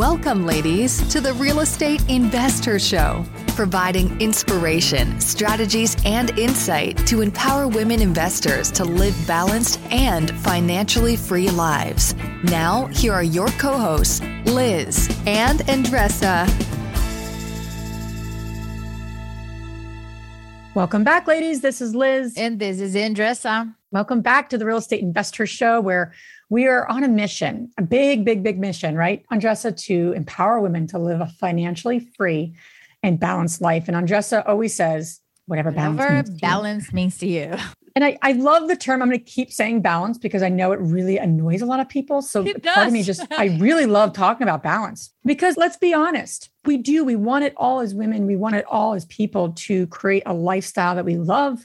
Welcome, ladies, to the Real Estate Investor Show, providing inspiration, strategies, and insight to empower women investors to live balanced and financially free lives. Now, here are your co hosts, Liz and Andressa. Welcome back, ladies. This is Liz. And this is Andressa. Welcome back to the Real Estate Investor Show, where we are on a mission, a big, big, big mission, right? Andressa, to empower women to live a financially free and balanced life. And Andressa always says, whatever balance, whatever means, balance to means to you. And I, I love the term. I'm going to keep saying balance because I know it really annoys a lot of people. So It part of me just, I really love talking about balance because let's be honest, we do. We want it all as women. We want it all as people to create a lifestyle that we love.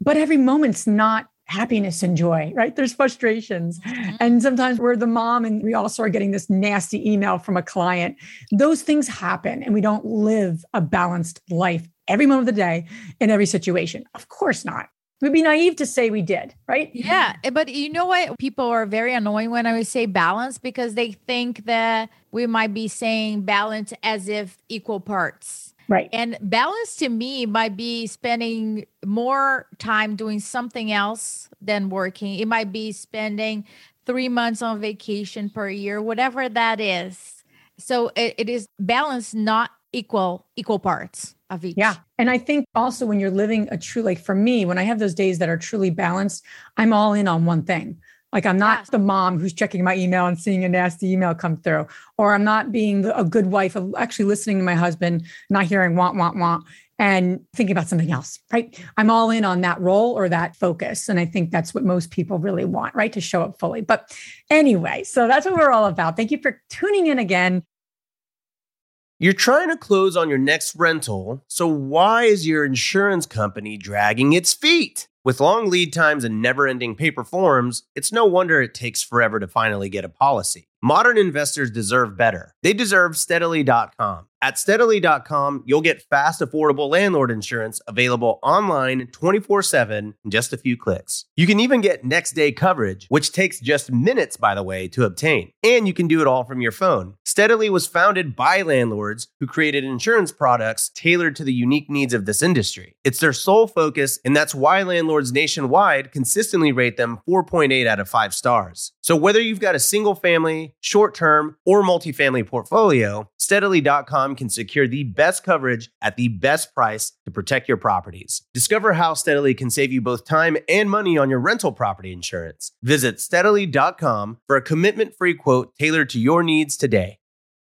But every moment's not happiness and joy, right? There's frustrations. Mm-hmm. And sometimes we're the mom and we also are getting this nasty email from a client. Those things happen and we don't live a balanced life every moment of the day in every situation. Of course not. We'd be naive to say we did, right? Yeah, eh, but you know what? People are very annoying when I say balance because they think that we might be saying balance as if equal parts. Right. And balance to me might be spending more time doing something else than working. It might be spending three months on vacation per year, whatever that is. So it, it is balance, not equal equal parts of each. Yeah. And I think also when you're living a true, like for me, when I have those days that are truly balanced, I'm all in on one thing. Like I'm not Yes. the mom who's checking my email and seeing a nasty email come through, or I'm not being a good wife of actually listening to my husband, not hearing want, want, want, and thinking about something else, right? I'm all in on that role or that focus. And I think that's what most people really want, right? To show up fully. But anyway, so that's what we're all about. Thank you for tuning in again. You're trying to close on your next rental, so why is your insurance company dragging its feet? With long lead times and never ending paper forms, it's no wonder it takes forever to finally get a policy. Modern investors deserve better. They deserve steadily.com. At steadily.com, you'll get fast, affordable landlord insurance available online 24 7 in just a few clicks. You can even get next day coverage, which takes just minutes, by the way, to obtain. And you can do it all from your phone. Steadily was founded by landlords who created insurance products tailored to the unique needs of this industry. It's their sole focus, and that's why landlords nationwide consistently rate them 4.8 out of 5 stars. So whether you've got a single family, short term, or multifamily portfolio, steadily.com can secure the best coverage at the best price to protect your properties. Discover how Steadily can save you both time and money on your rental property insurance. Visit steadily.com for a commitment free quote tailored to your needs today.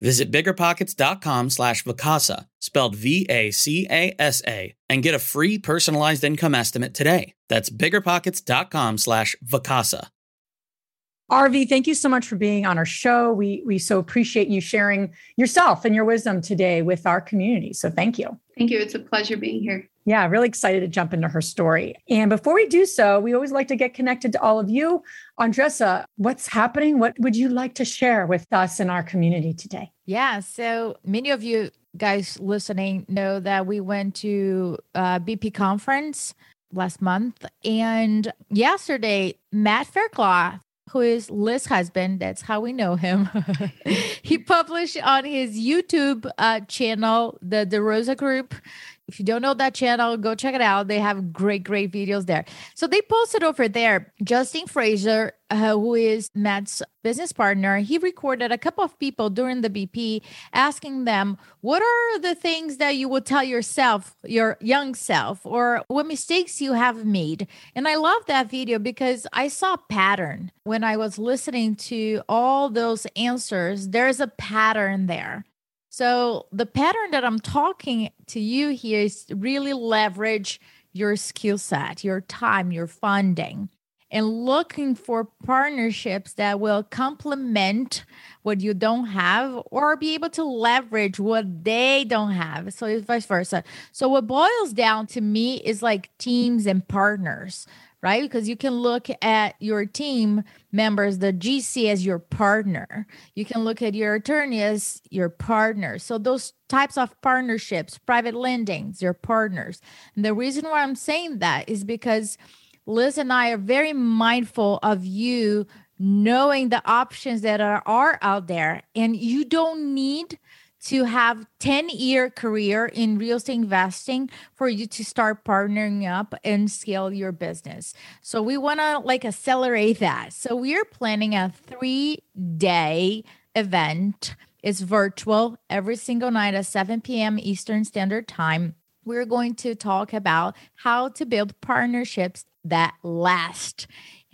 Visit biggerpockets.com slash Vacasa, spelled V-A-C-A-S-A, and get a free personalized income estimate today. That's biggerpockets.com slash Vacasa. Arvi, thank you so much for being on our show. We we so appreciate you sharing yourself and your wisdom today with our community. So thank you. Thank you. It's a pleasure being here. Yeah, really excited to jump into her story. And before we do so, we always like to get connected to all of you. Andressa, what's happening? What would you like to share with us in our community today? Yeah. So many of you guys listening know that we went to uh, BP conference last month, and yesterday Matt Faircloth, who is Liz's husband, that's how we know him. he published on his YouTube uh, channel, the DeRosa Group. If you don't know that channel, go check it out. They have great, great videos there. So they posted over there. Justin Fraser, uh, who is Matt's business partner, he recorded a couple of people during the BP asking them, What are the things that you would tell yourself, your young self, or what mistakes you have made? And I love that video because I saw a pattern when I was listening to all those answers. There's a pattern there. So the pattern that I'm talking to you here is really leverage your skill set, your time, your funding. and looking for partnerships that will complement what you don't have or be able to leverage what they don't have. So it's vice versa. So what boils down to me is like teams and partners right? Because you can look at your team members, the GC as your partner. You can look at your attorney as your partner. So those types of partnerships, private lending, your partners. And the reason why I'm saying that is because Liz and I are very mindful of you knowing the options that are, are out there and you don't need to have 10 year career in real estate investing for you to start partnering up and scale your business. So we want to like accelerate that. So we are planning a three day event. It's virtual every single night at 7 p.m eastern standard time. We're going to talk about how to build partnerships that last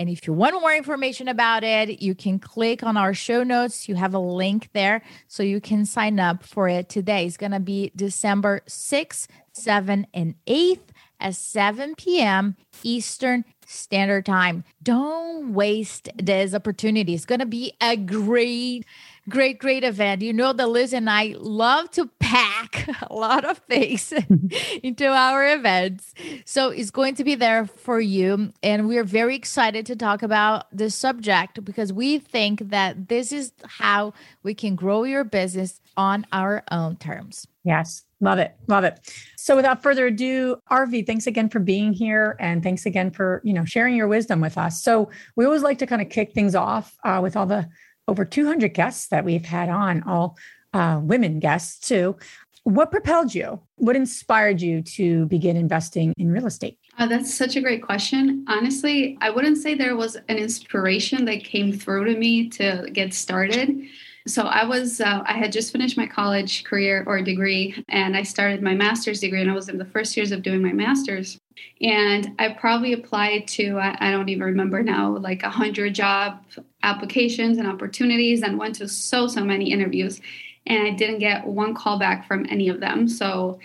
and if you want more information about it, you can click on our show notes. You have a link there so you can sign up for it today. It's going to be December 6th, 7th, and 8th at 7 p.m. Eastern Standard Time. Don't waste this opportunity. It's going to be a great great, great event. You know that Liz and I love to pack a lot of things into our events. So it's going to be there for you. And we're very excited to talk about this subject because we think that this is how we can grow your business on our own terms. Yes. Love it. Love it. So without further ado, Arvi, thanks again for being here and thanks again for, you know, sharing your wisdom with us. So we always like to kind of kick things off uh, with all the over 200 guests that we've had on, all uh, women guests too. What propelled you? What inspired you to begin investing in real estate? Uh, that's such a great question. Honestly, I wouldn't say there was an inspiration that came through to me to get started. So I was, uh, I had just finished my college career or degree, and I started my master's degree, and I was in the first years of doing my master's. And I probably applied to, I, I don't even remember now, like a hundred job applications and opportunities, and went to so so many interviews, and I didn't get one call back from any of them. So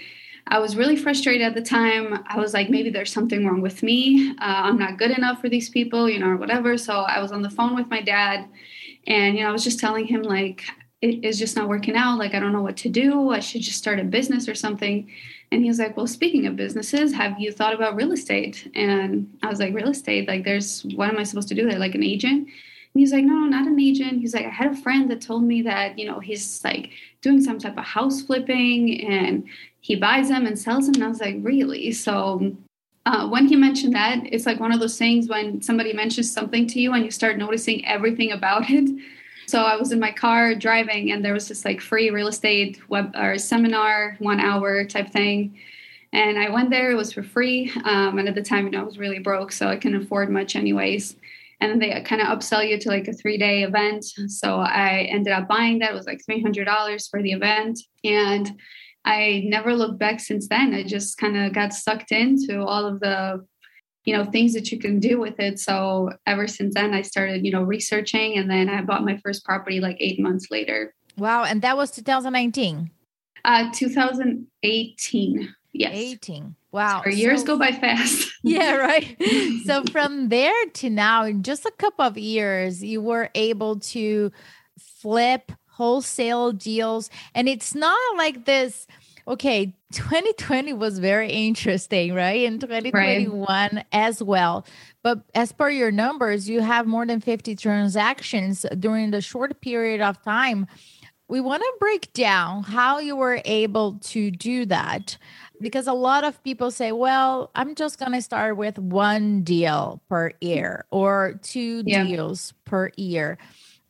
I was really frustrated at the time. I was like, maybe there's something wrong with me. Uh, I'm not good enough for these people, you know, or whatever. So I was on the phone with my dad and, you know, I was just telling him, like, it is just not working out. Like, I don't know what to do. I should just start a business or something. And he was like, Well, speaking of businesses, have you thought about real estate? And I was like, Real estate? Like, there's, what am I supposed to do there? Like, an agent? And he's like, No, no, not an agent. He's like, I had a friend that told me that, you know, he's like doing some type of house flipping and he buys them and sells them. And I was like, Really? So, uh, when he mentioned that, it's like one of those things when somebody mentions something to you and you start noticing everything about it. So I was in my car driving, and there was this like free real estate web or seminar, one hour type thing. And I went there; it was for free. Um, and at the time, you know, I was really broke, so I couldn't afford much, anyways. And they kind of upsell you to like a three day event. So I ended up buying that. It was like three hundred dollars for the event, and I never looked back since then. I just kind of got sucked into all of the, you know, things that you can do with it. So ever since then, I started, you know, researching, and then I bought my first property like eight months later. Wow, and that was 2019. Uh, 2018. Yes. 18. Wow. Our years so, go by fast. yeah, right. so from there to now, in just a couple of years, you were able to flip wholesale deals. And it's not like this. Okay, 2020 was very interesting, right? In 2021 right. as well. But as per your numbers, you have more than 50 transactions during the short period of time. We want to break down how you were able to do that because a lot of people say, well, I'm just going to start with one deal per year or two yeah. deals per year.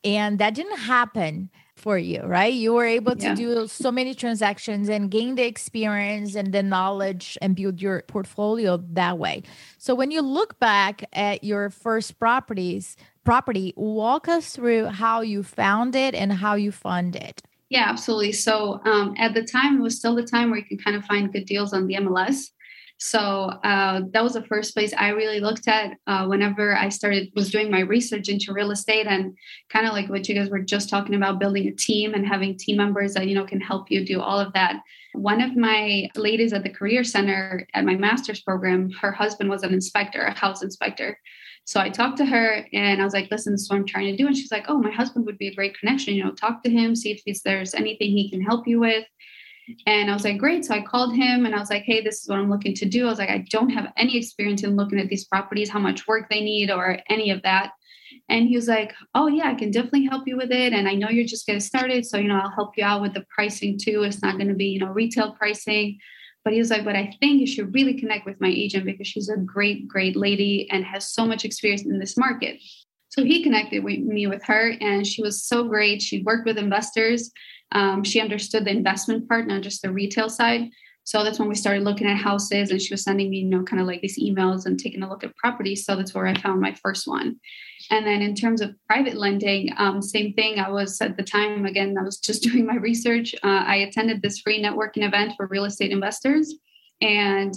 And that didn't happen for you, right? You were able to yeah. do so many transactions and gain the experience and the knowledge and build your portfolio that way. So when you look back at your first properties, property, walk us through how you found it and how you fund it. Yeah, absolutely. So um, at the time, it was still the time where you can kind of find good deals on the MLS. So uh, that was the first place I really looked at uh, whenever I started was doing my research into real estate and kind of like what you guys were just talking about, building a team and having team members that you know can help you do all of that. One of my ladies at the career center at my master's program, her husband was an inspector, a house inspector. So I talked to her and I was like, listen, this is what I'm trying to do. And she's like, oh, my husband would be a great connection. You know, talk to him, see if there's anything he can help you with. And I was like, great. So I called him and I was like, hey, this is what I'm looking to do. I was like, I don't have any experience in looking at these properties, how much work they need, or any of that. And he was like, oh, yeah, I can definitely help you with it. And I know you're just getting started. So, you know, I'll help you out with the pricing too. It's not going to be, you know, retail pricing. But he was like, but I think you should really connect with my agent because she's a great, great lady and has so much experience in this market. So he connected with me with her, and she was so great. She worked with investors. Um, she understood the investment part, not just the retail side. So that's when we started looking at houses, and she was sending me, you know, kind of like these emails and taking a look at properties. So that's where I found my first one. And then in terms of private lending, um, same thing. I was at the time, again, I was just doing my research. Uh, I attended this free networking event for real estate investors. And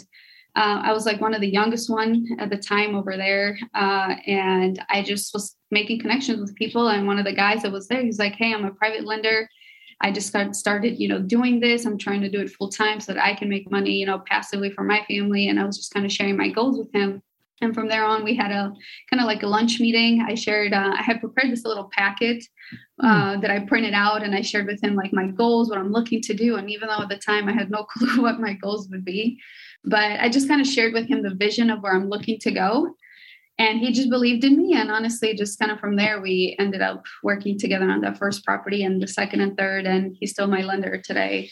uh, I was like one of the youngest one at the time over there. Uh, and I just was making connections with people. And one of the guys that was there, he's like, Hey, I'm a private lender. I just got started, you know, doing this. I'm trying to do it full time so that I can make money, you know, passively for my family. And I was just kind of sharing my goals with him and from there on we had a kind of like a lunch meeting i shared uh, i had prepared this little packet hmm. uh, mm. that i printed out and i shared with him like my goals what i'm looking to do and even though at the time i had no clue what my goals would be but i just kind of shared with him the vision of where i'm looking to go and he just believed in me and honestly just kind of from there we ended up working together on that first property and the second and third and he's still my lender today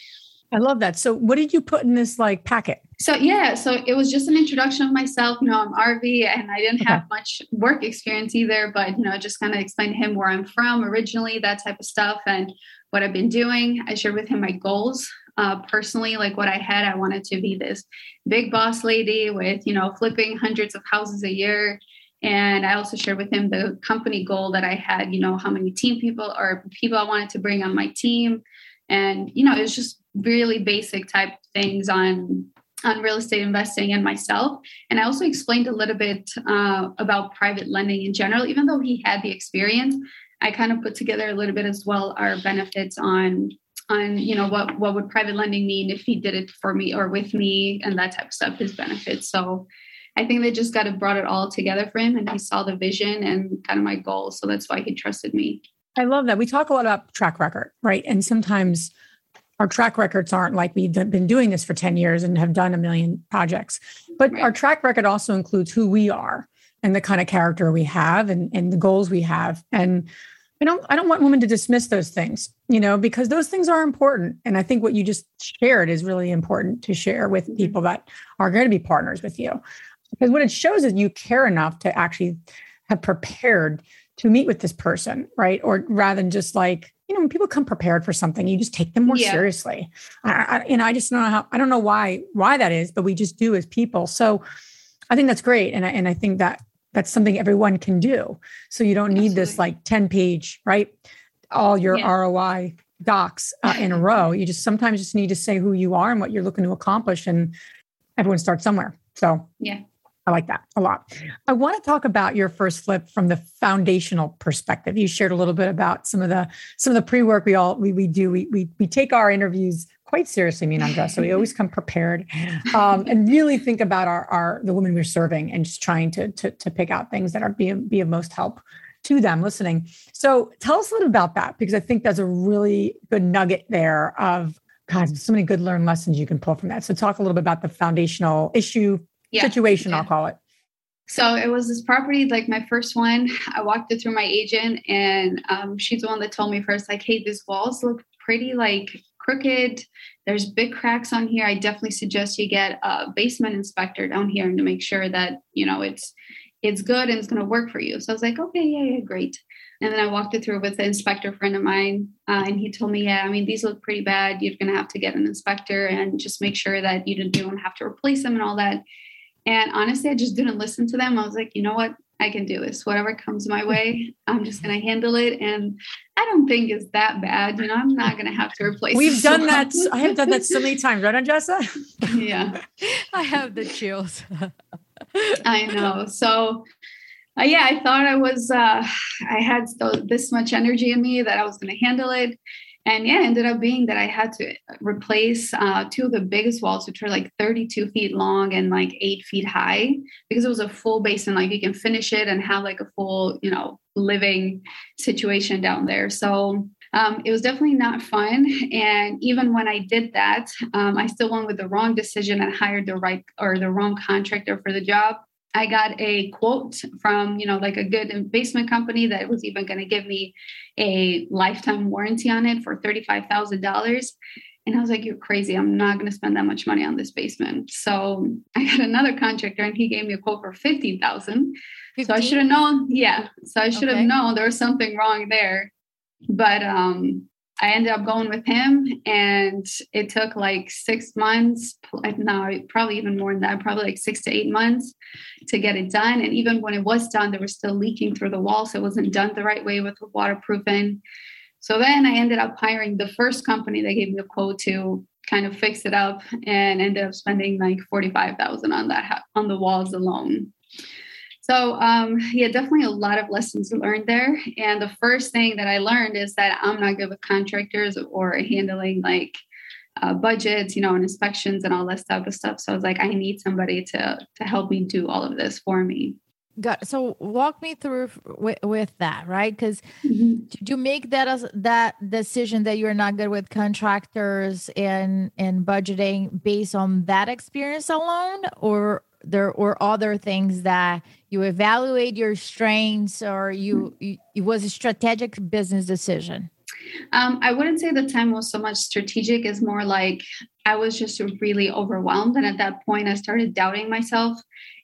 I love that. So what did you put in this like packet? So yeah, so it was just an introduction of myself. You know, I'm Arvi and I didn't okay. have much work experience either, but you know, just kind of explained to him where I'm from originally, that type of stuff, and what I've been doing. I shared with him my goals. Uh, personally, like what I had, I wanted to be this big boss lady with, you know, flipping hundreds of houses a year. And I also shared with him the company goal that I had, you know, how many team people or people I wanted to bring on my team. And, you know, it was just really basic type things on on real estate investing and myself. And I also explained a little bit uh, about private lending in general, even though he had the experience. I kind of put together a little bit as well our benefits on on you know what what would private lending mean if he did it for me or with me and that type of stuff his benefits so i think they just got to brought it all together for him and he saw the vision and kind of my goals so that's why he trusted me. I love that. We talk a lot about track record right? And sometimes our track records aren't like we've been doing this for 10 years and have done a million projects. But right. our track record also includes who we are and the kind of character we have and, and the goals we have. And i don't i don't want women to dismiss those things you know because those things are important. And i think what you just shared is really important to share with mm-hmm. people that are going to be partners with you because what it shows is you care enough to actually have prepared to meet with this person right or rather than just like you know, when people come prepared for something, you just take them more yeah. seriously. I, I, and I just don't know how, I don't know why, why that is, but we just do as people. So I think that's great. And I, and I think that that's something everyone can do. So you don't need Absolutely. this like 10 page, right? All your yeah. ROI docs uh, in a row. You just sometimes just need to say who you are and what you're looking to accomplish. And everyone starts somewhere. So yeah. I like that a lot. I want to talk about your first flip from the foundational perspective. You shared a little bit about some of the some of the pre-work we all we, we do. We, we we take our interviews quite seriously, me and Andrea. So we always come prepared um, and really think about our our the women we're serving and just trying to to, to pick out things that are be, be of most help to them listening. So tell us a little bit about that because I think there's a really good nugget there of God, so many good learned lessons you can pull from that. So talk a little bit about the foundational issue yeah. situation. I'll call it. So it was this property, like my first one. I walked it through my agent, and um, she's the one that told me first, like, hey, these walls look pretty like crooked. There's big cracks on here. I definitely suggest you get a basement inspector down here to make sure that you know it's it's good and it's going to work for you. So I was like, okay, yeah, yeah, great. And then I walked it through with an inspector friend of mine, uh, and he told me, yeah, I mean, these look pretty bad. You're going to have to get an inspector and just make sure that you don't have to replace them and all that. And honestly, I just didn't listen to them. I was like, you know what? I can do this. Whatever comes my way, I'm just going to handle it. And I don't think it's that bad. You know, I'm not going to have to replace. We've done that. I have done that so many times, right, Jessa? yeah, I have the chills. I know. So, uh, yeah, I thought I was. Uh, I had this much energy in me that I was going to handle it. And yeah, ended up being that I had to replace uh, two of the biggest walls, which were like 32 feet long and like eight feet high, because it was a full basin. Like you can finish it and have like a full, you know, living situation down there. So um, it was definitely not fun. And even when I did that, um, I still went with the wrong decision and hired the right or the wrong contractor for the job. I got a quote from, you know, like a good basement company that was even going to give me a lifetime warranty on it for $35,000. And I was like, you're crazy. I'm not going to spend that much money on this basement. So I got another contractor and he gave me a quote for 50,000. So I should have known. Yeah. So I should have okay. known there was something wrong there. But um, I ended up going with him, and it took like six months. No, probably even more than that. Probably like six to eight months to get it done. And even when it was done, there was still leaking through the wall, so it wasn't done the right way with the waterproofing. So then I ended up hiring the first company that gave me a quote to kind of fix it up, and ended up spending like forty five thousand on that on the walls alone. So, um, yeah, definitely a lot of lessons learned there. And the first thing that I learned is that I'm not good with contractors or handling like uh, budgets, you know, and inspections and all that type of stuff. So I was like, I need somebody to to help me do all of this for me. Got so walk me through with, with that, right? Because mm-hmm. you make that as that decision that you're not good with contractors and and budgeting based on that experience alone, or there or other things that you evaluate your strengths or you, you it was a strategic business decision? Um, i wouldn't say the time was so much strategic. As more like i was just really overwhelmed. And at that point i started doubting myself.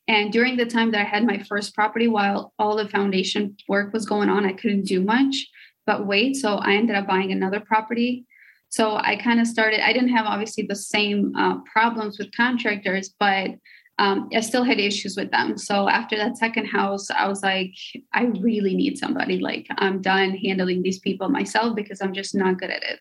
And during the time that i had my first property while all the foundation work was going on i couldn't do much but wait. So i ended up buying another property. So i kind of started i didn't have obviously the same uh, problems with contractors but um, I still had issues with them. So after that second house, I was like, I really need somebody. Like, I'm done handling these people myself because I'm just not good at it.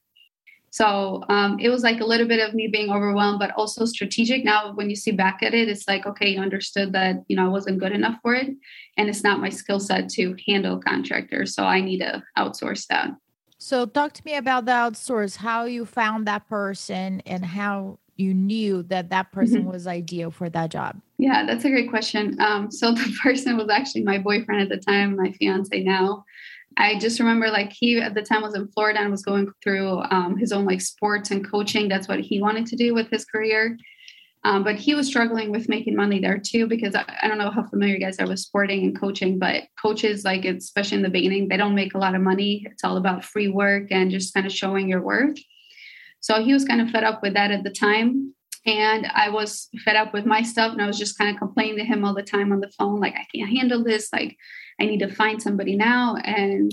So um, it was like a little bit of me being overwhelmed, but also strategic. Now, when you see back at it, it's like, okay, you understood that, you know, I wasn't good enough for it. And it's not my skill set to handle contractors. So I need to outsource that. So talk to me about the outsource, how you found that person and how you knew that that person mm-hmm. was ideal for that job? Yeah, that's a great question. Um, so the person was actually my boyfriend at the time, my fiance now. I just remember like he at the time was in Florida and was going through um, his own like sports and coaching. That's what he wanted to do with his career. Um, but he was struggling with making money there too because I, I, don't know how familiar you guys are with sporting and coaching, but coaches like especially in the beginning, they don't make a lot of money. It's all about free work and just kind of showing your worth. So he was kind of fed up with that at the time. And I was fed up with my stuff. And I was just kind of complaining to him all the time on the phone, like, I can't handle this. Like, I need to find somebody now. And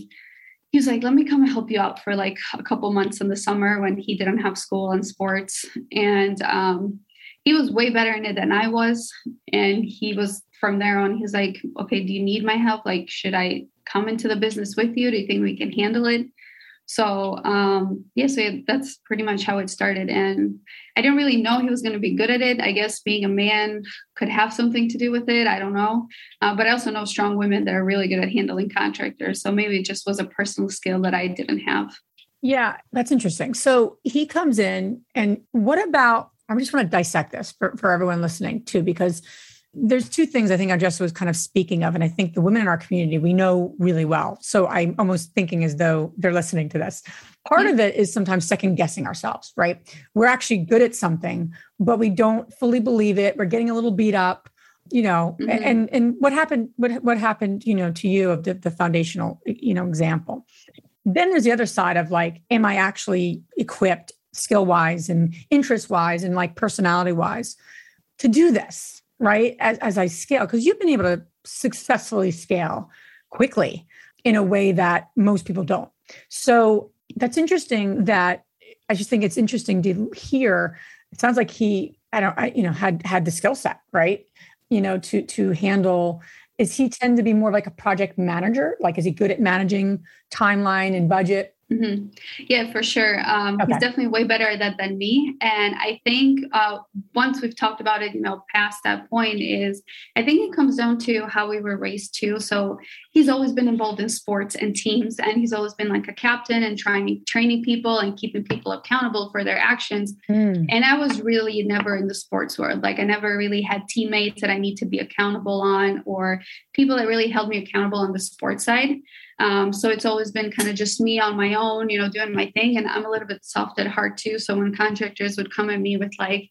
he was like, let me come and help you out for like a couple months in the summer when he didn't have school and sports. And um, he was way better in it than I was. And he was from there on, he's like, okay, do you need my help? Like, should I come into the business with you? Do you think we can handle it? So um, yeah, so that's pretty much how it started. And I didn't really know he was going to be good at it. I guess being a man could have something to do with it. I don't know. Uh, but I also know strong women that are really good at handling contractors. So maybe it just was a personal skill that I didn't have. Yeah, that's interesting. So he comes in, and what about? I just want to dissect this for, for everyone listening too, because there's two things I think Jessica was kind of speaking of, and I think the women in our community we know really well. So I'm almost thinking as though they're listening to this. Part of it is sometimes second guessing ourselves, right? We're actually good at something, but we don't fully believe it. We're getting a little beat up, you know. Mm-hmm. And and what happened? What what happened? You know, to you of the, the foundational, you know, example. Then there's the other side of like, am I actually equipped, skill wise and interest wise, and like personality wise, to do this? Right? As, as I scale, because you've been able to successfully scale quickly in a way that most people don't. So that's interesting that I just think it's interesting to hear. It sounds like he, I don't, I, you know, had had the skill set, right? You know, to to handle. Is he tend to be more like a project manager? Like, is he good at managing timeline and budget? Mm-hmm. Yeah, for sure. Um, okay. He's definitely way better at that than me. And I think uh, once we've talked about it, you know, past that point is I think it comes down to how we were raised too. So he's always been involved in sports and teams, and he's always been like a captain and trying training people and keeping people accountable for their actions. Mm. And I was really never in the sports world. Like I never really had teammates that I need to be accountable on or people that really held me accountable on the sports side. Um, so it's always been kind of just me on my own, you know, doing my thing. And I'm a little bit soft at heart too. So when contractors would come at me with like,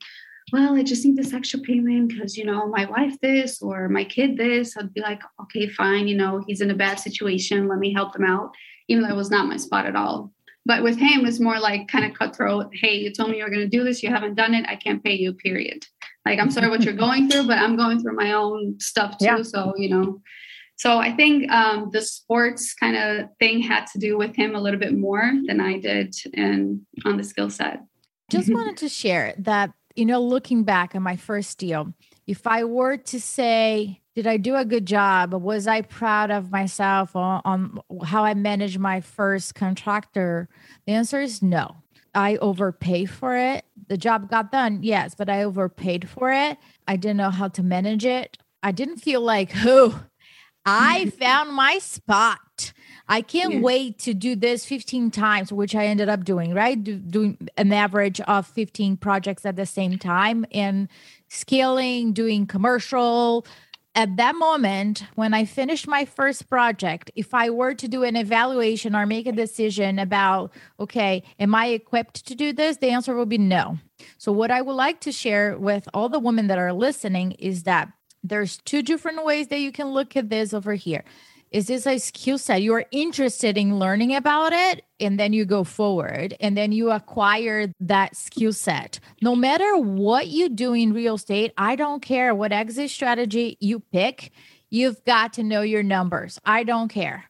well, I just need this extra payment because, you know, my wife this or my kid this, I'd be like, okay, fine, you know, he's in a bad situation. Let me help him out, even though it was not my spot at all. But with him, it's more like kind of cutthroat. Hey, you told me you were going to do this. You haven't done it. I can't pay you, period. Like, I'm sorry what you're going through, but I'm going through my own stuff too. Yeah. So, you know, so I think um, the sports kind of thing had to do with him a little bit more than I did and on the skill set. Just wanted to share that, you know, looking back on my first deal, if I were to say, did I do a good job? Was I proud of myself on, on how I managed my first contractor? The answer is no. I overpaid for it. The job got done, yes, but I overpaid for it. I didn't know how to manage it. I didn't feel like, oh, I found my spot. I can't yeah. wait to do this 15 times, which I ended up doing, right? Do, doing an average of 15 projects at the same time and scaling, doing commercial. At that moment, when I finished my first project, if I were to do an evaluation or make a decision about, okay, am I equipped to do this? The answer will be no. So, what I would like to share with all the women that are listening is that there's two different ways that you can look at this over here. Is this a skill set you're interested in learning about it? And then you go forward and then you acquire that skill set. No matter what you do in real estate, I don't care what exit strategy you pick, you've got to know your numbers. I don't care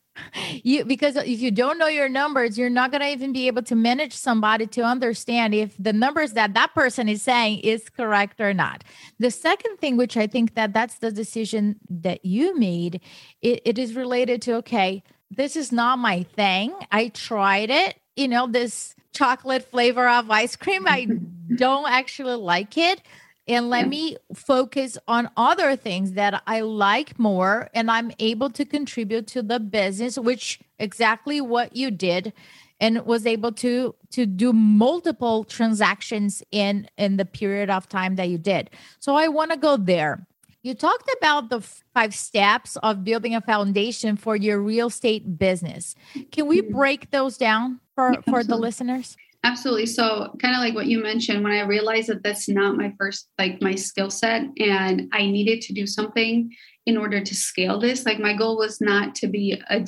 you because if you don't know your numbers you're not going to even be able to manage somebody to understand if the numbers that that person is saying is correct or not. The second thing which i think that that's the decision that you made it, it is related to okay this is not my thing. I tried it you know this chocolate flavor of ice cream. I don't actually like it and let me focus on other things that I like more and I'm able to contribute to the business which exactly what you did and was able to to do multiple transactions in in the period of time that you did. So I want to go there. You talked about the five steps of building a foundation for your real estate business. Can we break those down for for the listeners? Absolutely. So, kind of like what you mentioned, when I realized that that's not my first, like my skill set, and I needed to do something in order to scale this. Like, my goal was not to be a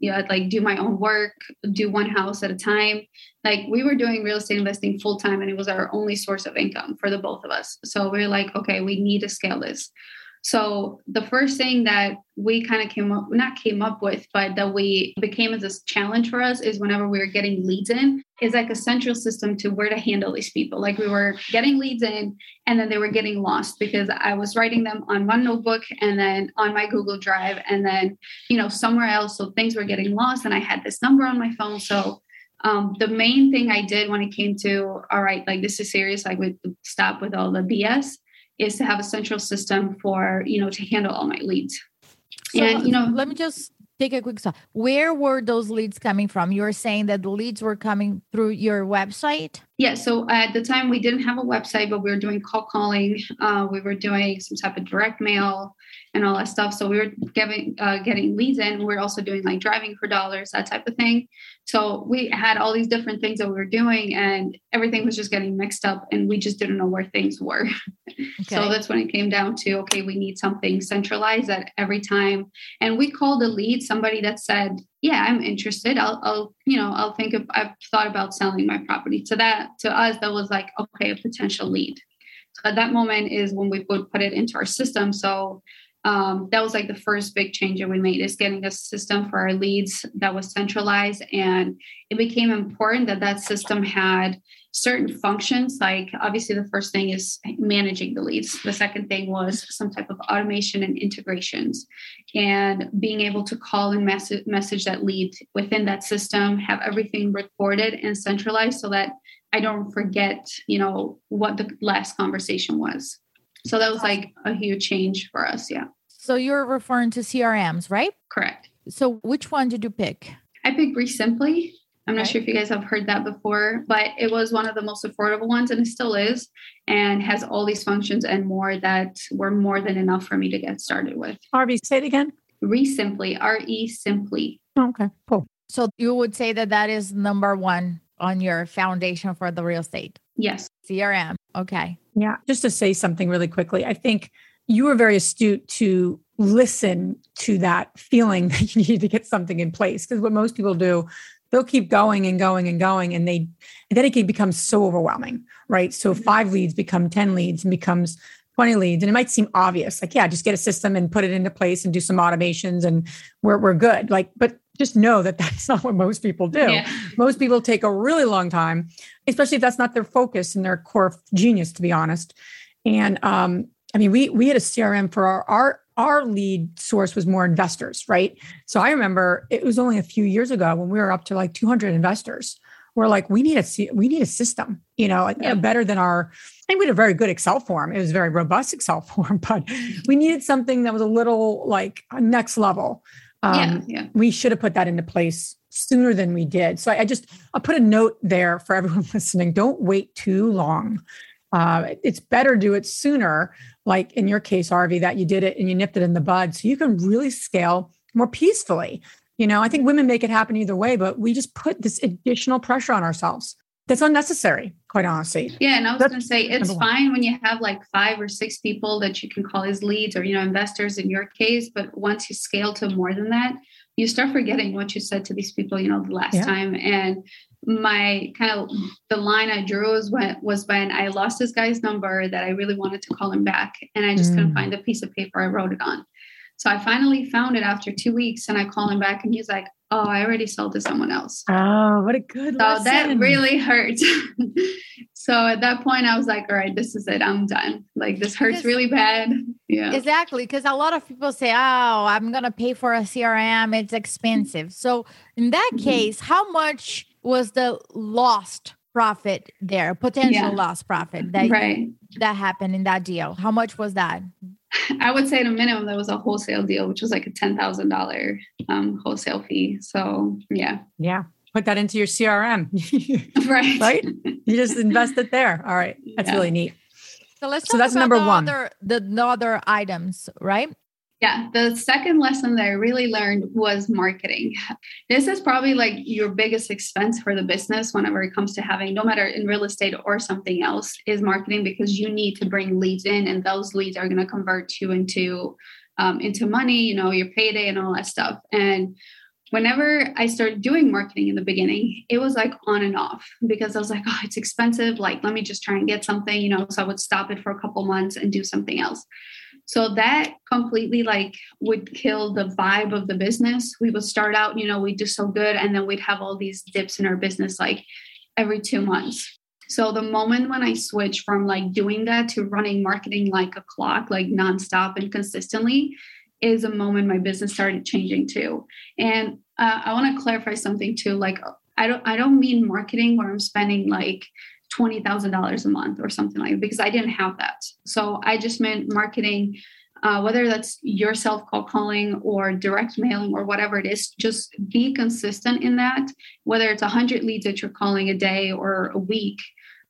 you know, like do my own work, do one house at a time. Like, we were doing real estate investing full time, and it was our only source of income for the both of us. So, we we're like, okay, we need to scale this. So the first thing that we kind of came up, not came up with, but that we became as a challenge for us is whenever we were getting leads in, is like a central system to where to handle these people. Like we were getting leads in and then they were getting lost because I was writing them on one notebook and then on my Google Drive and then, you know, somewhere else. So things were getting lost and I had this number on my phone. So um, the main thing I did when it came to, all right, like this is serious, like we stop with all the BS is to have a central system for you know to handle all my leads. So, and you know let me just take a quick stop. Where were those leads coming from? You were saying that the leads were coming through your website yeah so at the time we didn't have a website but we were doing call calling uh, we were doing some type of direct mail and all that stuff. So we were getting uh, getting leads in. We are also doing like driving for dollars, that type of thing. So we had all these different things that we were doing, and everything was just getting mixed up, and we just didn't know where things were. Okay. so that's when it came down to okay, we need something centralized at every time. And we called a lead somebody that said, "Yeah, I'm interested. I'll, I'll you know, I'll think of. I've thought about selling my property." To that, to us, that was like okay, a potential lead. So at that moment is when we would put it into our system. So um, that was like the first big change that we made is getting a system for our leads that was centralized and it became important that that system had certain functions. Like obviously the first thing is managing the leads. The second thing was some type of automation and integrations and being able to call and message, message that lead within that system have everything recorded and centralized so that i don't forget you know what the last conversation was. So that was like a huge change for us yeah so you're referring to crms right correct so which one did you pick i picked ReSimpli I'm not sure if you guys have heard that before, but it was one of the most affordable ones and it still is and has all these functions and more that were more than enough for me to get started with. Arvi, say it again. ReSimpli, R E Simply. Okay, cool. So you would say that that is number one on your foundation for the real estate? Yes. CRM. Okay. Yeah. Just to say something really quickly, I think you were very astute to listen to that feeling that you need to get something in place. Because what most people do they'll keep going and going and going and they and then it can become so overwhelming right so mm-hmm. five leads become 10 leads and becomes 20 leads and it might seem obvious like yeah just get a system and put it into place and do some automations and we're, we're good like but just know that that's not what most people do yeah. most people take a really long time especially if that's not their focus and their core genius to be honest and um i mean we we had a crm for our, our our lead source was more investors, right? So I remember it was only a few years ago when we were up to like 200 investors. We're like, we need a we need a system, you know, yeah. better than our. I think we had a very good Excel form. It was a very robust Excel form, but we needed something that was a little like next level. Um, yeah, yeah. We should have put that into place sooner than we did. So I, I just I'll put a note there for everyone listening. Don't wait too long. Uh, it's better do it sooner like in your case, Arvi, that you did it and you nipped it in the bud. So you can really scale more peacefully. You know, I think women make it happen either way, but we just put this additional pressure on ourselves that's unnecessary, quite honestly. Yeah. And I was going to say, it's fine when you have like five or six people that you can call as leads or, you know, investors in your case. But once you scale to more than that, you start forgetting what you said to these people, you know, the last yeah. time. And my kind of the line I drew was when was when I lost this guy's number that I really wanted to call him back, and I just mm. couldn't find the piece of paper I wrote it on. So I finally found it after two weeks, and I call him back, and he's like, "Oh, I already sold to someone else." Oh, what a good! So lesson. that really hurt. so at that point, I was like, "All right, this is it. I'm done. Like this hurts really bad." Yeah, exactly. Because a lot of people say, "Oh, I'm gonna pay for a CRM. It's expensive." So in that mm-hmm. case, how much? Was the lost profit there, potential yeah. lost profit that right. that happened in that deal? How much was that? I would say at a minimum that was a wholesale deal, which was like a ten thousand um, dollar wholesale fee. So yeah, yeah, put that into your CRM, right? Right? You just invest it there. All right, that's yeah. really neat. So let's so that's number one. Other, the, the other items, right? Yeah, the second lesson that I really learned was marketing. This is probably like your biggest expense for the business whenever it comes to having, no matter in real estate or something else, is marketing because you need to bring leads in, and those leads are going to convert you into um, into money, you know, your payday and all that stuff. And whenever I started doing marketing in the beginning, it was like on and off because I was like, oh, it's expensive. Like, let me just try and get something, you know. So I would stop it for a couple months and do something else. So that completely like would kill the vibe of the business. We would start out, you know, we do so good, and then we'd have all these dips in our business like every two months. So the moment when I switched from like doing that to running marketing like a clock, like nonstop and consistently, is a moment my business started changing too. And uh, I want to clarify something too. Like I don't I don't mean marketing where I'm spending like $20,000 a month or something like that because I didn't have that. So I just meant marketing, uh, whether that's your self cold calling or direct mailing or whatever it is, just be consistent in that. Whether it's 100 leads that you're calling a day or a week,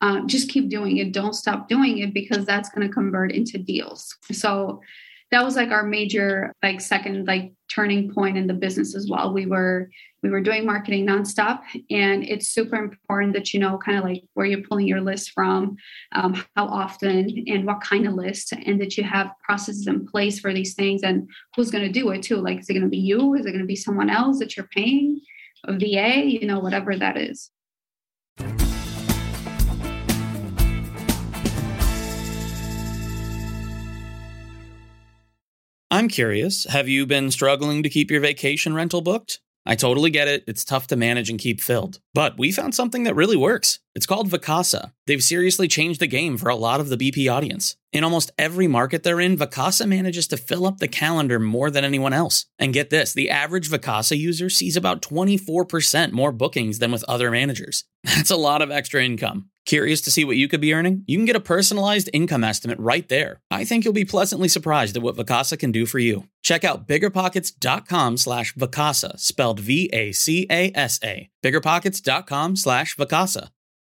uh, just keep doing it. Don't stop doing it because that's going to convert into deals. So that was like our major, like, second, like, turning point in the business as well. We were we were doing marketing nonstop and it's super important that you know kind of like where you're pulling your list from um, how often and what kind of list and that you have processes in place for these things and who's going to do it too. Like is it going to be you? Is it going to be someone else that you're paying? A va you know whatever that is I'm curious, have you been struggling to keep your vacation rental booked? I totally get it. It's tough to manage and keep filled. But we found something that really works. It's called Vacasa. They've seriously changed the game for a lot of the BP audience. In almost every market they're in, Vacasa manages to fill up the calendar more than anyone else. And get this the average Vacasa user sees about 24% more bookings than with other managers. That's a lot of extra income. Curious to see what you could be earning? You can get a personalized income estimate right there. I think you'll be pleasantly surprised at what Vacasa can do for you. Check out biggerpockets.com slash Vacasa, spelled V-A-C-A-S-A. Biggerpockets.com slash Vacasa.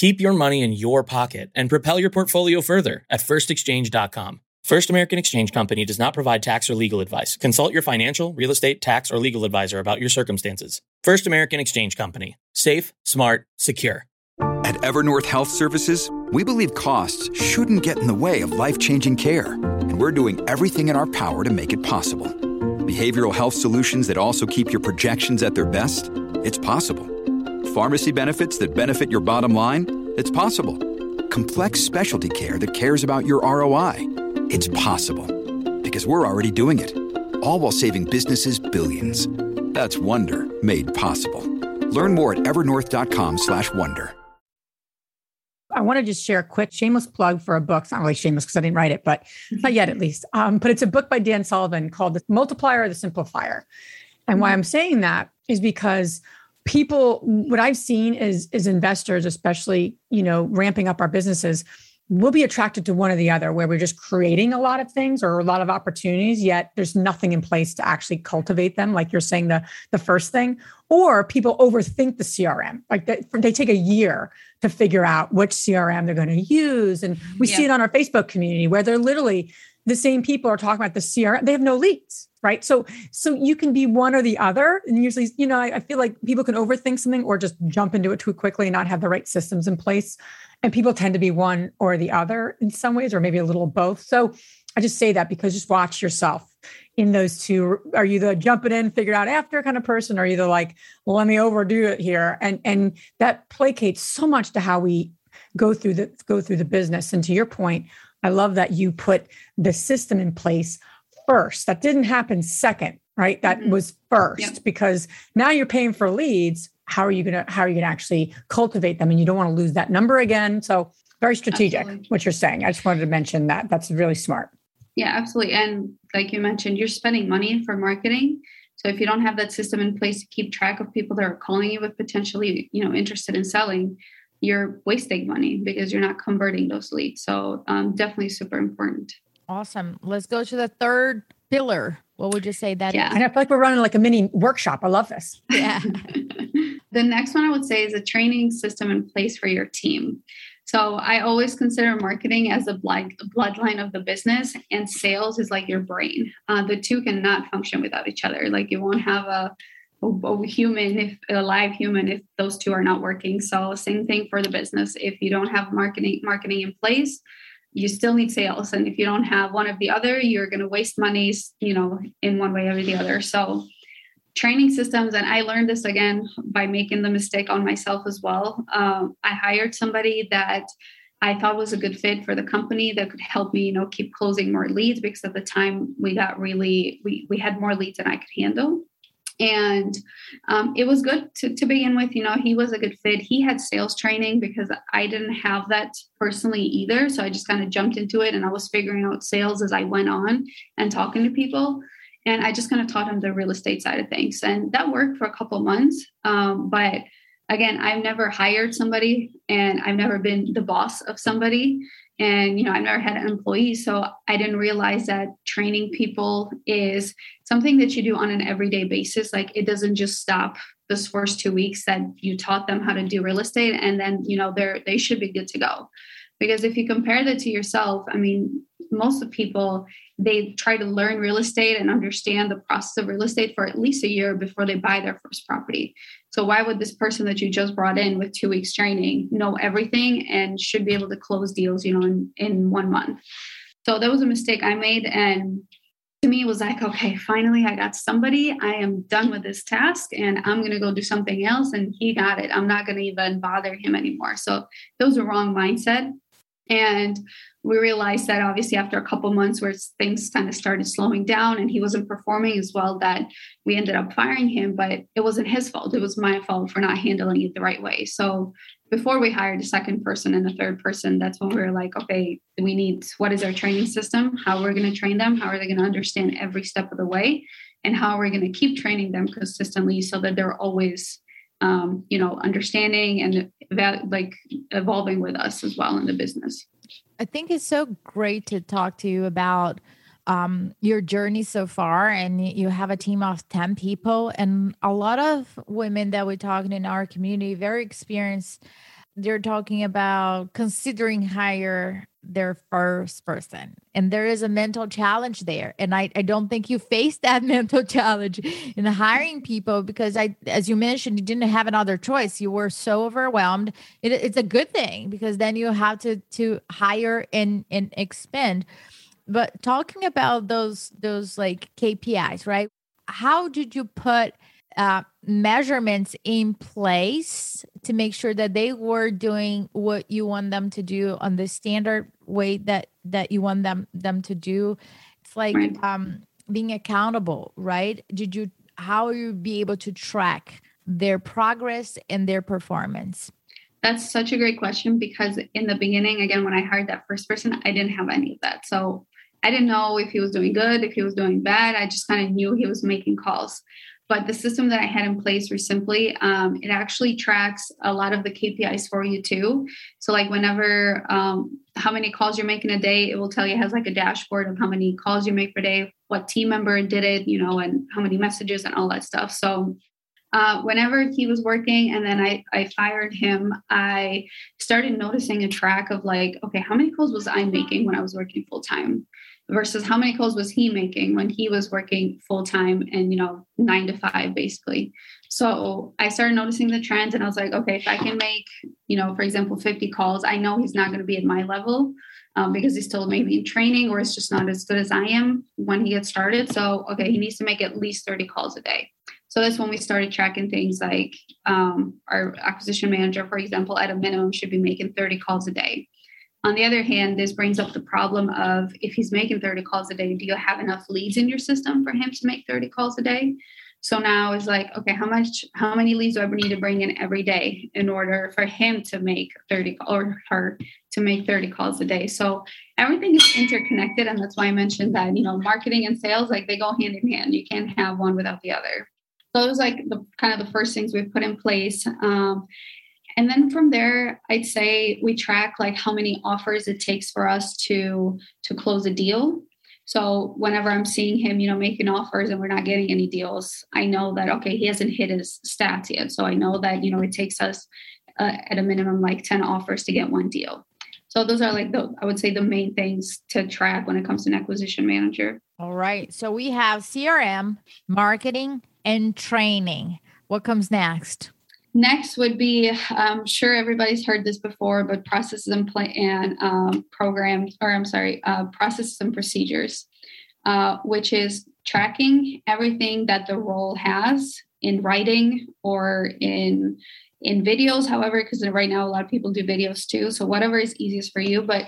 Keep your money in your pocket and propel your portfolio further at firstexchange.com. First American Exchange Company does not provide tax or legal advice. Consult your financial, real estate, tax, or legal advisor about your circumstances. First American Exchange Company. Safe, smart, secure. At Evernorth Health Services, we believe costs shouldn't get in the way of life changing care, and we're doing everything in our power to make it possible. Behavioral health solutions that also keep your projections at their best? It's possible. Pharmacy benefits that benefit your bottom line? It's possible. Complex specialty care that cares about your ROI? It's possible. Because we're already doing it. All while saving businesses billions. That's Wonder made possible. Learn more at evernorth.com/wonder. I want to just share a quick shameless plug for a book. It's not really shameless because I didn't write it, but not yet at least. Um, but it's a book by Dan Sullivan called The Multiplier or The Simplifier. And why I'm saying that is because people, what I've seen is, is investors, especially, you know, ramping up our businesses, we'll be attracted to one or the other where we're just creating a lot of things or a lot of opportunities yet there's nothing in place to actually cultivate them like you're saying the the first thing. Or people overthink the crm like they, they take a year to figure out which crm they're going to use. And we yeah. see it on our facebook community where they're literally the same people are talking about the crm they have no leads right so so you can be one or the other and usually you know I, I feel like people can overthink something or just jump into it too quickly and not have the right systems in place and people tend to be one or the other in some ways, or maybe a little both. So I just say that because just watch yourself in those two. Are you the jumping in, figure out after kind of person? Or are you the like, well, let me overdo it here? And and that placates so much to how we go through the go through the business. And to your point, I love that you put the system in place first. That didn't happen second, right? That mm-hmm. was first yep. because now you're paying for leads how are you going to how are you going to actually cultivate them and you don't want to lose that number again so very strategic absolutely. what you're saying i just wanted to mention that that's really smart yeah absolutely and like you mentioned you're spending money for marketing so if you don't have that system in place to keep track of people that are calling you with potentially you know interested in selling you're wasting money because you're not converting those leads so um, definitely super important awesome let's go to the third pillar what would you say that yeah. Is? And I feel like we're running like a mini workshop. I love this. Yeah. the next one I would say is a training system in place for your team. So I always consider marketing as a blood, bloodline of the business, and sales is like your brain. Uh, the two cannot function without each other. Like you won't have a, a, a human, if a live human, if those two are not working. So same thing for the business. If you don't have marketing marketing in place, you still need sales. And if you don't have one of the other you're going to waste money you know in one way or the other. So training systems and i learned this again by making the mistake on myself as well. Um, i hired somebody that i thought was a good fit for the company that could help me you know keep closing more leads because at the time we got really we, we had more leads than i could handle and um, it was good to, to begin with you know he was a good fit. He had sales training because i didn't have that personally either. So i just kind of jumped into it and i was figuring out sales as i went on and talking to people. And i just kind of taught him the real estate side of things. And that worked for a couple months um, but again, I've never hired somebody and I've never been the boss of somebody. And, you know, I've never had an employee. So I didn't realize that training people is something that you do on an everyday basis. Like it doesn't just stop this first two weeks that you taught them how to do real estate and then, you know, they're, they should be good to go. Because if you compare that to yourself, I mean, most of people they try to learn real estate and understand the process of real estate for at least a year before they buy their first property. So why would this person that you just brought in with two weeks training know everything and should be able to close deals, you know, in, in one month? So that was a mistake I made. And to me, it was like, okay, finally I got somebody. I am done with this task and I'm going to go do something else. And he got it. I'm not going to even bother him anymore. So that was a wrong mindset. And we realized that obviously after a couple months where things kind of started slowing down and he wasn't performing as well that we ended up firing him but it wasn't his fault. It was my fault for not handling it the right way. So before we hired a second person and a third person that's when we were like okay we need what is our training system? How are we're going to train them? How are they going to understand every step of the way? And how are we going to keep training them consistently so that they're always um, you know understanding and that like evolving with us as well in the business I think it's so great to talk to you about um, your journey so far. And you have a team of 10 people, and a lot of women that we're talking in our community, very experienced. They're talking about considering hire their first person. And there is a mental challenge there. And I, I don't think you faced that mental challenge in hiring people because i as you mentioned you didn't have another choice. You were so overwhelmed. It, it's a good thing because then you have to to hire and and expend but talking about those those like kpis right? How did you put uh, measurements in place to make sure that they were doing what you want them to do on the standard way that that you want them them to do. It's like right. um being accountable right? Did you how you be able to track their progress and their performance? That's such a great question because in the beginning again when i hired that first person i didn't have any of that. So i didn't know if he was doing good if he was doing bad. I just kind of knew he was making calls but the system that I had in place recently, um, it actually tracks a lot of the KPIs for you too. So like whenever um, how many calls you're making a day, it will tell you has like a dashboard of how many calls you make per day, what team member did it, you know, and how many messages and all that stuff. So uh, whenever he was working and then I, I fired him, I started noticing a track of like, okay, how many calls was I making when I was working full time? versus how many calls was he making when he was working full time and you know nine to five basically so i started noticing the trends and i was like okay if i can make you know for example 50 calls i know he's not going to be at my level um, because he's still maybe in training or it's just not as good as i am when he gets started so okay he needs to make at least 30 calls a day so that's when we started tracking things like um, our acquisition manager for example at a minimum should be making 30 calls a day on the other hand, this brings up the problem of if he's making 30 calls a day, do you have enough leads in your system for him to make 30 calls a day? So now it's like, okay, how much, how many leads do I need to bring in every day in order for him to make 30 or her to make 30 calls a day? So everything is interconnected. And that's why I mentioned that, you know, marketing and sales, like they go hand in hand. You can't have one without the other. It like the kind of the first things we've put in place. Um, and then from there i'd say we track like how many offers it takes for us to to close a deal. So whenever i'm seeing him you know making offers and we're not getting any deals i know that okay he hasn't hit his stats yet. So i know that you know it takes us uh, at a minimum like 10 offers to get one deal. So those are like the i would say the main things to track when it comes to an acquisition manager. All right. So we have crm marketing and training what comes next Next would be, I'm sure everybody's heard this before, but processes and plan and um, programs, or I'm sorry, uh, processes and procedures, uh, which is tracking everything that the role has in writing or in in videos. However, because right now a lot of people do videos too, so whatever is easiest for you, but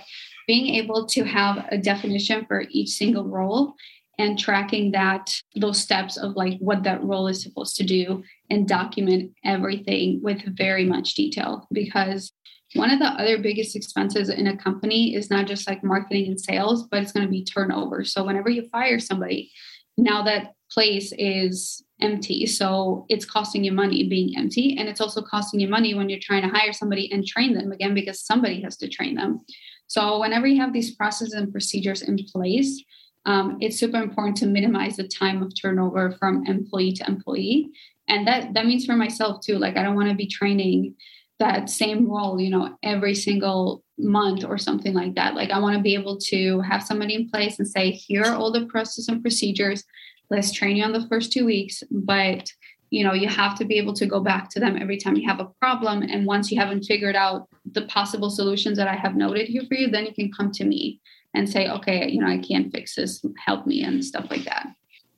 being able to have a definition for each single role and tracking that those steps of like what that role is supposed to do and document everything with very much detail because one of the other biggest expenses in a company is not just like marketing and sales but it's going to be turnover so whenever you fire somebody now that place is empty. So it's costing you money being empty. And it's also costing you money when you're trying to hire somebody and train them again, because somebody has to train them. So whenever you have these processes and procedures in place, um, it's super important to minimize the time of turnover from employee to employee. And that that means for myself too. Like I don't want to be training that same role, you know, every single month or something like that. Like I want to be able to have somebody in place and say, here are all the processes and procedures let's train you on the first two weeks but you know you have to be able to go back to them every time you have a problem and once you haven't figured out the possible solutions that i have noted here for you then you can come to me and say okay you know i can't fix this help me and stuff like that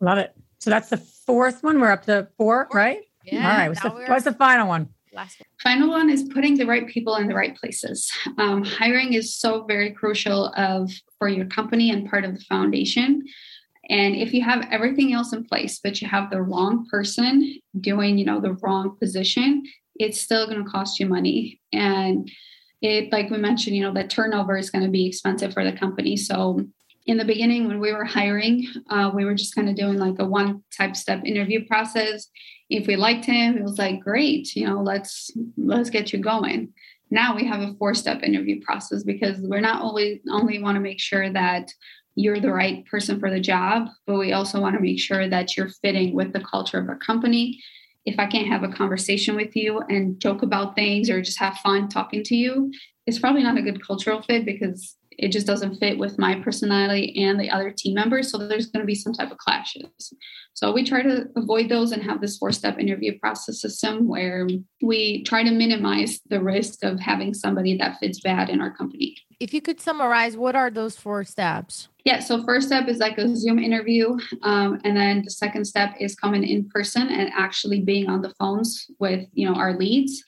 love it so that's the fourth one we're up to four right yeah, all right what's the, what's the final one last one. Final one is putting the right people in the right places. Um, hiring is so very crucial of for your company and part of the foundation. And if you have everything else in place, but you have the wrong person doing, you know, the wrong position, it's still going to cost you money. And it, like we mentioned, you know, that turnover is going to be expensive for the company. So in the beginning, when we were hiring, uh, we were just kind of doing like a one type step interview process. If we liked him, it was like, great, you know, let's let's get you going. Now we have a four step interview process because we're not only only want to make sure that you're the right person for the job, but we also want to make sure that you're fitting with the culture of our company. If I can't have a conversation with you and joke about things or just have fun talking to you, it's probably not a good cultural fit because it just doesn't fit with my personality and the other team members. So there's going to be some type of clashes. So we try to avoid those and have this four step interview process system where we try to minimize the risk of having somebody that fits bad in our company. If you could summarize, what are those four steps? Yeah, so first step is like a Zoom interview. Um, and then the second step is coming in person and actually being on the phones with, you know, our leads.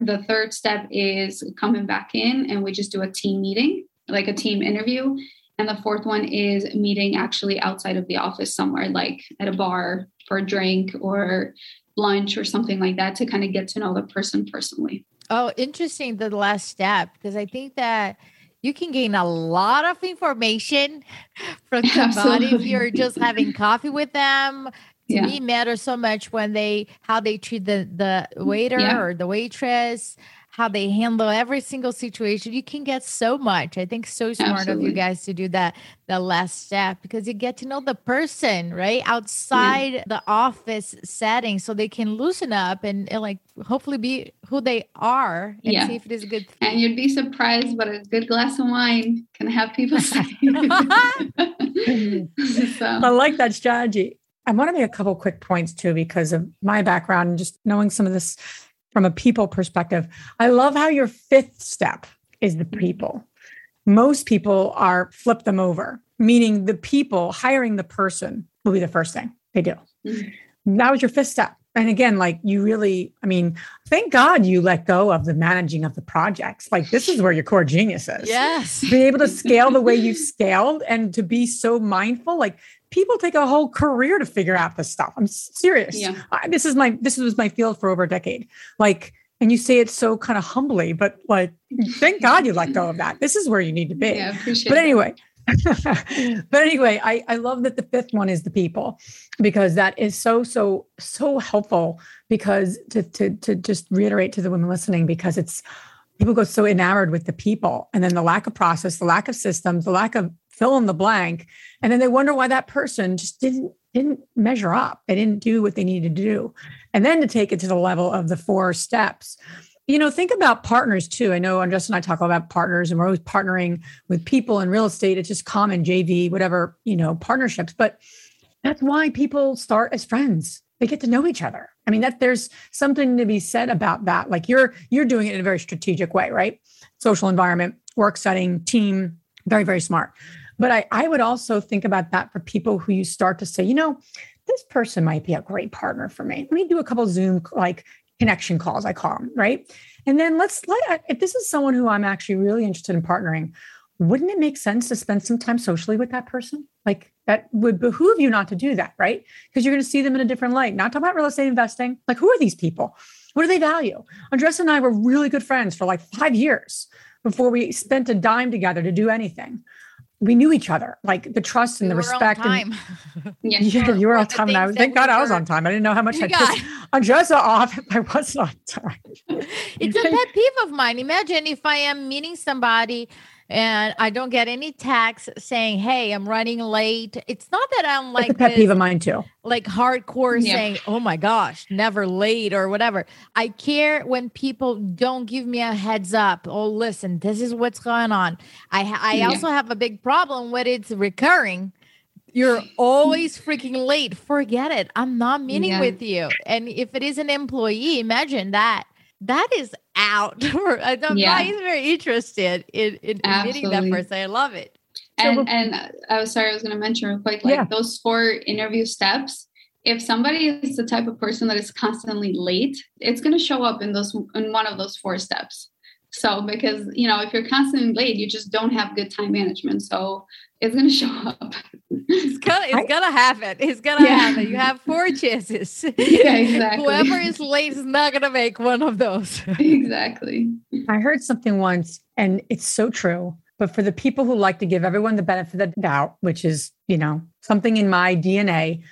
The third step is coming back in and we just do a team meeting like a team interview. And the fourth one is meeting actually outside of the office somewhere, like at a bar for a drink or lunch or something like that to kind of get to know the person personally. Oh, interesting. The last step, because I think that you can gain a lot of information from somebody if you're just having coffee with them. To yeah. me, matters so much when they how they treat the the mm, waiter yeah. or the waitress, how they handle every single situation. You can get so much. I think so smart Absolutely. of you guys to do that the last step because you get to know the person right outside yeah. the office setting so they can loosen up and, and, like hopefully be who they are and yeah. see if it is a good thing. and you'd be surprised what a good glass of wine can have people say so. i like that strategy i want to make a couple quick points too because of my background and just knowing some of this from a people perspective. I love how your fifth step is the people. Most people are flip them over, meaning the people hiring the person will be the first thing they do. Mm-hmm. That was your fifth step. And again, like you really, I mean, thank God you let go of the managing of the projects. Like this is where your core genius is. Yes. Be able to scale the way you've scaled and to be so mindful. Like people take a whole career to figure out this stuff. I'm serious. Yeah. I, this is my this was my field for over a decade. Like, and you say it so kind of humbly, but like, thank God you let go of that. This is where you need to be. Yeah, appreciate. but anyway. but anyway, I, I love that the fifth one is the people because that is so, so, so helpful because to, to, to just reiterate to the women listening, because it's people go so enamored with the people and then the lack of process, the lack of systems, the lack of fill in the blank. And then they wonder why that person just didn't didn't measure up. They didn't do what they needed to do. And then to take it to the level of the four steps. You know think about partners too. I know justin and i talk about partners and we're always partnering with people in real estate. It's just common jv whatever you know partnerships. But that's why people start as friends. They get to know each other. I mean that there's something to be said about that. Like you're you're doing it in a very strategic way right? Social environment work setting team very very smart but I, I would also think about that for people who you start to say, you know, this person might be a great partner for me. Let me do a couple Zoom like connection calls, I call them, right? And then let's let uh, if this is someone who I'm actually really interested in partnering, wouldn't it make sense to spend some time socially with that person? Like that would behoove you not to do that, right? Because you're going to see them in a different light. Not talk about real estate investing. Like, who are these people? What do they value? Andres and I were really good friends for like five years before we spent a dime together to do anything we knew each other, like the trust and We the were on respect. time. And, Yeah. yeah, For- you were for on time. And I, things thank God we I was on time. I didn't know how much oh I got- pissed Andresa off if I wasn't on time. It's a pet peeve of mine. Imagine if I am meeting somebody and I don't get any text saying, "Hey, I'm running late." It's not that I'm That's like a pet this, peeve of mine too. like hardcore Yeah. saying, "Oh my gosh, never late" or whatever. I care when people don't give me a heads up. Oh, listen, this is what's going on. I I Yeah. also have a big problem when it's recurring. You're always freaking late. Forget it. I'm not meeting Yeah. with you. And if it is an employee, imagine that. That is out. I'm Yeah. not very interested in, in, in meeting that Absolutely. person. I love it. and and uh, I was sorry, I was going to mention real quick, like Yeah. those four interview steps. If somebody is the type of person that is constantly late, it's going to show up in those in one of those four steps. So because you know, if you're constantly late, you just don't have good time management. So it's going to show up. It's gonna, it's I- gonna happen. It's gonna Yeah. happen. You have four chances. Yeah, exactly. Whoever is late is not gonna make one of those. exactly. I heard something once, and it's so true. But for the people who like to give everyone the benefit of the doubt, which is, you know, something in my DNA,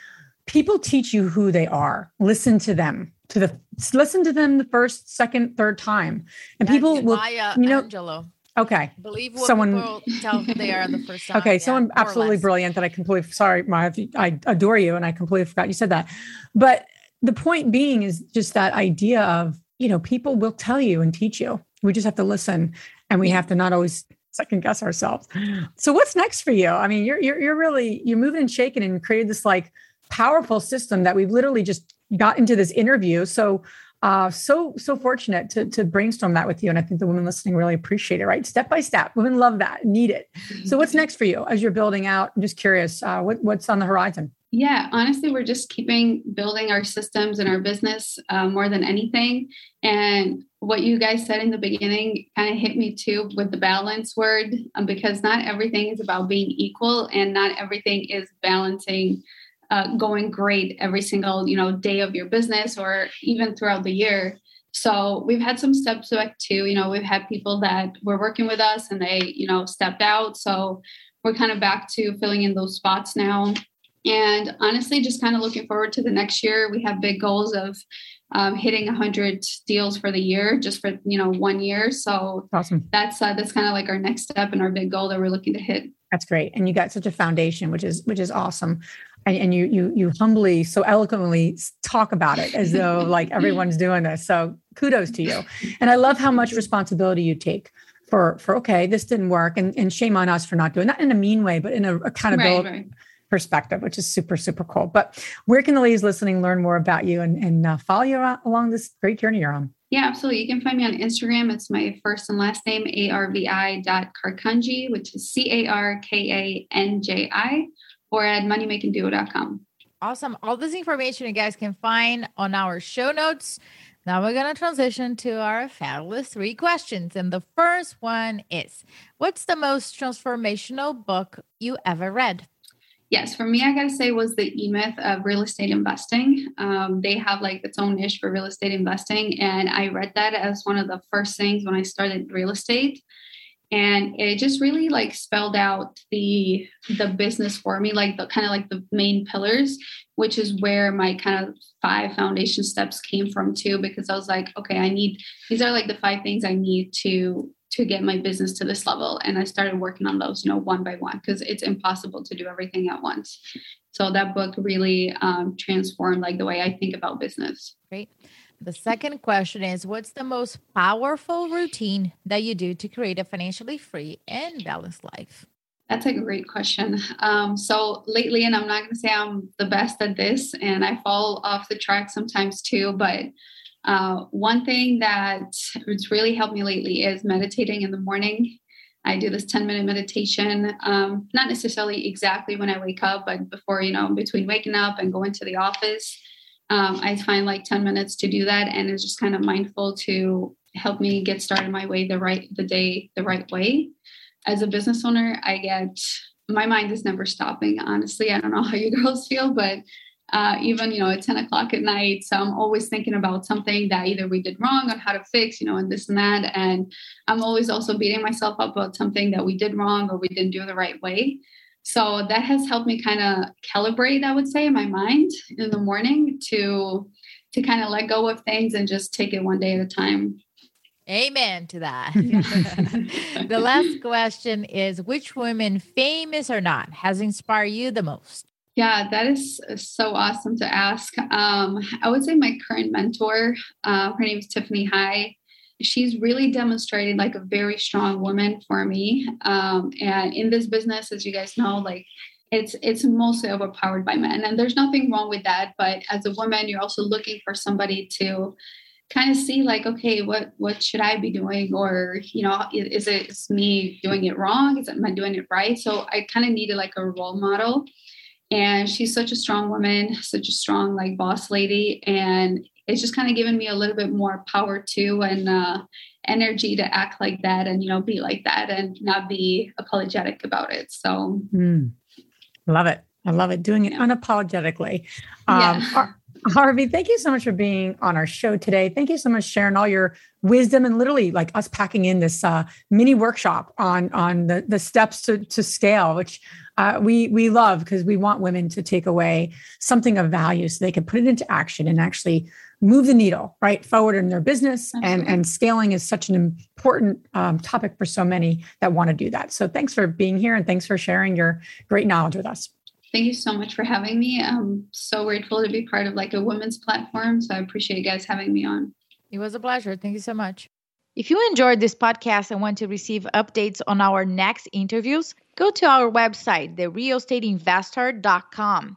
people teach you who they are. Listen to them. To the listen to them the first, second, third time, and people That's will. Maya you know- Angelou. Okay, Believe what someone- people tell who they are the first time. Okay, yeah, someone absolutely brilliant that I completely sorry, Maya, I adore you and I completely forgot you said that. But the point being is just that idea of, you know, people will tell you and teach you. We just have to listen and we have to not always second guess ourselves. So what's next for you? I mean, you're you're you're really you're moving and shaking and created this like powerful system that we've literally just got into this interview. So uh, so so fortunate to to brainstorm that with you, and I think the women listening really appreciate it. Right, step by step, women love that, need it. So, what's next for you as you're building out? I'm just curious, uh, what, what's on the horizon? Yeah, honestly, we're just keeping building our systems and our business uh, more than anything. And what you guys said in the beginning kind of hit me too with the balance word, um, because not everything is about being equal, and not everything is balancing uh, going great every single you know day of your business or even throughout the year. So we've had some steps back too. You know, we've had people that were working with us and they you know stepped out. So we're kind of back to filling in those spots now and honestly just kind of looking forward to the next year we have big goals of um, hitting 100 deals for the year just for you know one year so Awesome. that's uh, that's kind of like our next step and our big goal that we're looking to hit That's great, and you got such a foundation, which is which is awesome. And, and you you you humbly so eloquently talk about it as though like everyone's doing this. So kudos to you. And I love how much responsibility you take for for okay, this didn't work, and and shame on us for not doing that in a mean way, but in a accountability right right perspective, which is super, super cool. But where can the ladies listening learn more about you and, and uh, follow you along this great journey you're on? yeah absolutely you can find me on instagram it's my first and last name arvi dot carkanji which is c-a-r-k-a-n-j-i or at moneymakingduo.com Awesome. All this information you guys can find on our show notes. Now we're going to transition to our fabulous three questions. And the first one is What's the most transformational book you ever read? Yes, for me, I gotta say was the E Myth of real estate investing. Um, they have like its own niche for real estate investing, and I read that as one of the first things when I started real estate, and it just really like spelled out the the business for me, like the kind of like the main pillars, which is where my kind of five foundation steps came from too. Because I was like, okay, I need these are like the five things I need to to get my business to this level and i started working on those you know one by one because it's impossible to do everything at once so that book really um, transformed like the way i think about business Great. The second question is What's the most powerful routine that you do to create a financially free and balanced life? that's a great question um, so lately and i'm not going to say i'm the best at this and i fall off the track sometimes too but uh, one thing that has really helped me lately is meditating in the morning. I do this 10 minute meditation, um, not necessarily exactly when I wake up, but before, you know, between waking up and going to the office. Um, I find like 10 minutes to do that. And it's just kind of mindful to help me get started my way the right, the day, the right way. As a business owner, I get, my mind is never stopping. Honestly, I don't know how you girls feel, but uh, even you know at 10 o'clock at night so i'm always thinking about something that either we did wrong on how to fix you know and this and that and i'm always also beating myself up about something that we did wrong or we didn't do the right way so that has helped me kind of calibrate i would say in my mind in the morning to to kind of let go of things and just take it one day at a time Amen to that. the last question is which woman, famous or not, has inspired you the most? Yeah, that is so awesome to ask. Um, I would say my current mentor, uh, her name is Tiffany High. She's really demonstrated like a very strong woman for me. Um, and in this business, as you guys know, like it's it's mostly overpowered by men, and there's nothing wrong with that. But as a woman, you're also looking for somebody to kind of see like okay what what should i be doing? Or you know is it is me doing it wrong? Is it, am i doing it right? So i kind of needed like a role model. And she's such a strong woman such a strong like boss lady. And it's just kind of given me a little bit more power too and uh, energy to act like that and you know be like that and not be apologetic about it so mm. love it i love it doing it unapologetically um, yeah. Arvi, thank you so much for being on our show today. Thank you so much sharing all your wisdom and literally like us packing in this uh, mini workshop on on the, the steps to, to scale, which uh, we we love because we want women to take away something of value so they can put it into action and actually move the needle right forward in their business. And and scaling is such an important um, topic for so many that want to do that. So thanks for being here and thanks for sharing your great knowledge with us. Thank you so much for having me. I'm so grateful to be part of like a women's platform. So I appreciate you guys having me on. It was a pleasure. Thank you so much. If you enjoyed this podcast and want to receive updates on our next interviews, go to our website, therealestateinvesther.com.